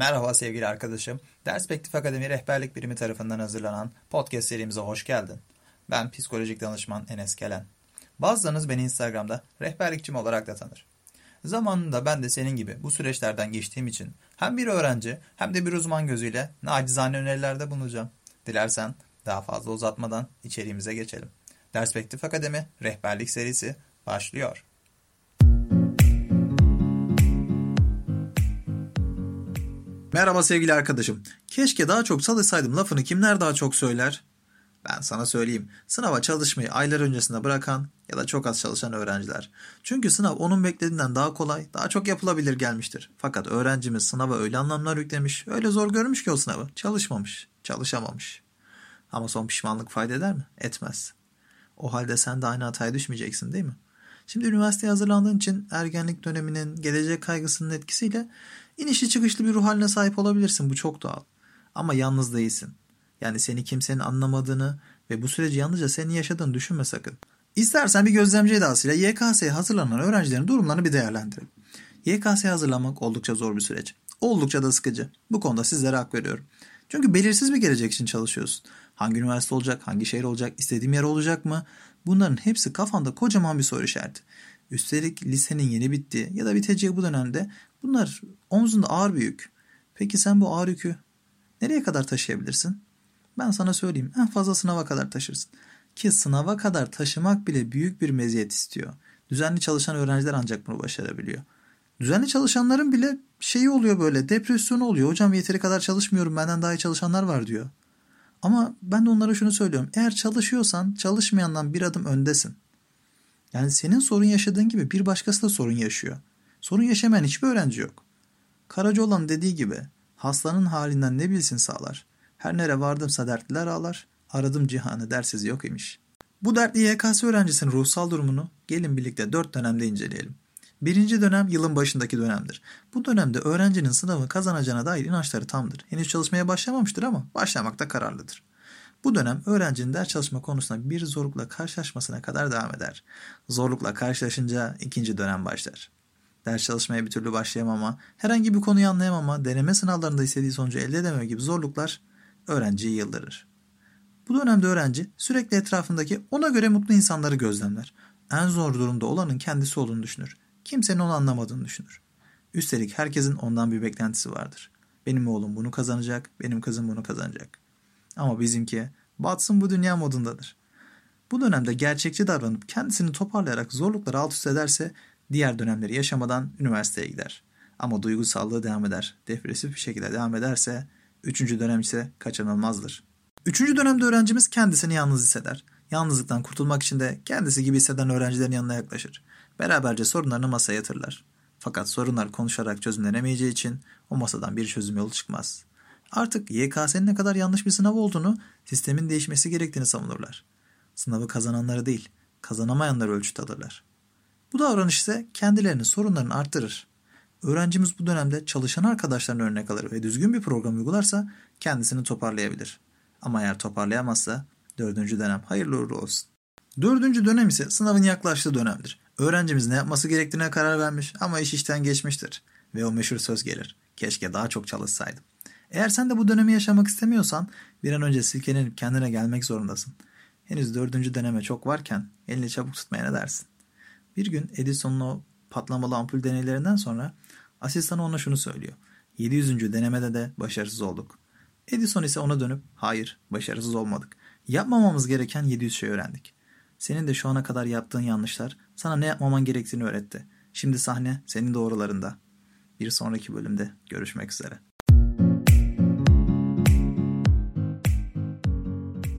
Merhaba sevgili arkadaşım. Derspektif Akademi Rehberlik Birimi tarafından hazırlanan podcast serimize hoş geldin. Ben psikolojik danışman Enes Kelen. Bazılarınız beni Instagram'da rehberlikçim olarak da tanır. Zamanında ben de senin gibi bu süreçlerden geçtiğim için hem bir öğrenci hem de bir uzman gözüyle nacizane önerilerde bulunacağım. Dilersen daha fazla uzatmadan içeriğimize geçelim. Derspektif Akademi Rehberlik serisi başlıyor. Merhaba sevgili arkadaşım. Keşke daha çok çalışsaydım lafını kimler daha çok söyler? Ben sana söyleyeyim. Sınava çalışmayı aylar öncesinde bırakan ya da çok az çalışan öğrenciler. Çünkü sınav onun beklediğinden daha kolay, daha çok yapılabilir gelmiştir. Fakat öğrencimiz sınava öyle anlamlar yüklemiş, öyle zor görmüş ki o sınavı. Çalışmamış, çalışamamış. Ama son pişmanlık fayda eder mi? Etmez. O halde sen de aynı hataya düşmeyeceksin değil mi? Şimdi üniversiteye hazırlandığın için ergenlik döneminin gelecek kaygısının etkisiyle inişli çıkışlı bir ruh haline sahip olabilirsin. Bu çok doğal. Ama yalnız değilsin. Yani seni kimsenin anlamadığını ve bu süreci yalnızca senin yaşadığını düşünme sakın. İstersen bir gözlemci edasıyla YKS'ye hazırlanan öğrencilerin durumlarını bir değerlendirelim. YKS'ye hazırlanmak oldukça zor bir süreç. Oldukça da sıkıcı. Bu konuda sizlere hak veriyorum. Çünkü belirsiz bir gelecek için çalışıyorsun. Hangi üniversite olacak, hangi şehir olacak, istediğim yer olacak mı? Bunların hepsi kafanda kocaman bir soru işareti. Üstelik lisenin yeni bittiği ya da biteceği bu dönemde bunlar omzunda ağır bir yük. Peki sen bu ağır yükü nereye kadar taşıyabilirsin? Ben sana söyleyeyim en fazla sınava kadar taşırsın. Ki sınava kadar taşımak bile büyük bir meziyet istiyor. Düzenli çalışan öğrenciler ancak bunu başarabiliyor. Düzenli çalışanların bile şeyi oluyor böyle depresyonu oluyor. Hocam yeteri kadar çalışmıyorum benden daha iyi çalışanlar var diyor. Ama ben de onlara şunu söylüyorum. Eğer çalışıyorsan çalışmayandan bir adım öndesin. Yani senin sorun yaşadığın gibi bir başkası da sorun yaşıyor. Sorun yaşamayan hiçbir öğrenci yok. Karacaoğlan dediği gibi hastanın halinden ne bilsin sağlar. Her nere vardımsa dertliler ağlar. Aradım cihanı dersiz yok imiş. Bu dertli YKS öğrencisinin ruhsal durumunu gelin birlikte dört dönemde inceleyelim. Birinci dönem yılın başındaki dönemdir. Bu dönemde öğrencinin sınavı kazanacağına dair inançları tamdır. Henüz çalışmaya başlamamıştır ama başlamakta kararlıdır. Bu dönem öğrencinin ders çalışma konusunda bir zorlukla karşılaşmasına kadar devam eder. Zorlukla karşılaşınca ikinci dönem başlar. Ders çalışmaya bir türlü başlayamama, herhangi bir konuyu anlayamama, deneme sınavlarında istediği sonucu elde edememe gibi zorluklar öğrenciyi yıldırır. Bu dönemde öğrenci sürekli etrafındaki ona göre mutlu insanları gözlemler. En zor durumda olanın kendisi olduğunu düşünür. Kimsenin onu anlamadığını düşünür. Üstelik herkesin ondan bir beklentisi vardır. Benim oğlum bunu kazanacak, benim kızım bunu kazanacak. Ama bizimki batsın bu dünya modundadır. Bu dönemde gerçekçi davranıp kendisini toparlayarak zorlukları alt üst ederse diğer dönemleri yaşamadan üniversiteye gider. Ama duygusallığı devam eder. Depresif bir şekilde devam ederse üçüncü dönem ise kaçınılmazdır. Üçüncü dönemde öğrencimiz kendisini yalnız hisseder. Yalnızlıktan kurtulmak için de kendisi gibi hisseden öğrencilerin yanına yaklaşır. Beraberce sorunlarını masaya yatırırlar. Fakat sorunlar konuşarak çözümlenemeyeceği için o masadan bir çözüm yolu çıkmaz. Artık YKS'nin ne kadar yanlış bir sınav olduğunu, sistemin değişmesi gerektiğini savunurlar. Sınavı kazananları değil, kazanamayanları ölçüt alırlar. Bu davranış ise kendilerinin sorunlarını arttırır. Öğrencimiz bu dönemde çalışan arkadaşlarını örnek alır ve düzgün bir program uygularsa kendisini toparlayabilir. Ama eğer toparlayamazsa dördüncü dönem hayırlı uğurlu olsun. Dördüncü dönem ise sınavın yaklaştığı dönemdir. Öğrencimiz ne yapması gerektiğine karar vermiş ama iş işten geçmiştir. Ve o meşhur söz gelir. Keşke daha çok çalışsaydım. Eğer sen de bu dönemi yaşamak istemiyorsan bir an önce silkelenip kendine gelmek zorundasın. Henüz dördüncü deneme çok varken elini çabuk tutmaya ne dersin? Bir gün Edison'un o patlamalı ampul deneylerinden sonra asistanı ona şunu söylüyor. 700. denemede de başarısız olduk. Edison ise ona dönüp hayır başarısız olmadık. Yapmamamız gereken 700 şey öğrendik. Senin de şu ana kadar yaptığın yanlışlar sana ne yapmaman gerektiğini öğretti. Şimdi sahne senin doğrularında. Bir sonraki bölümde görüşmek üzere.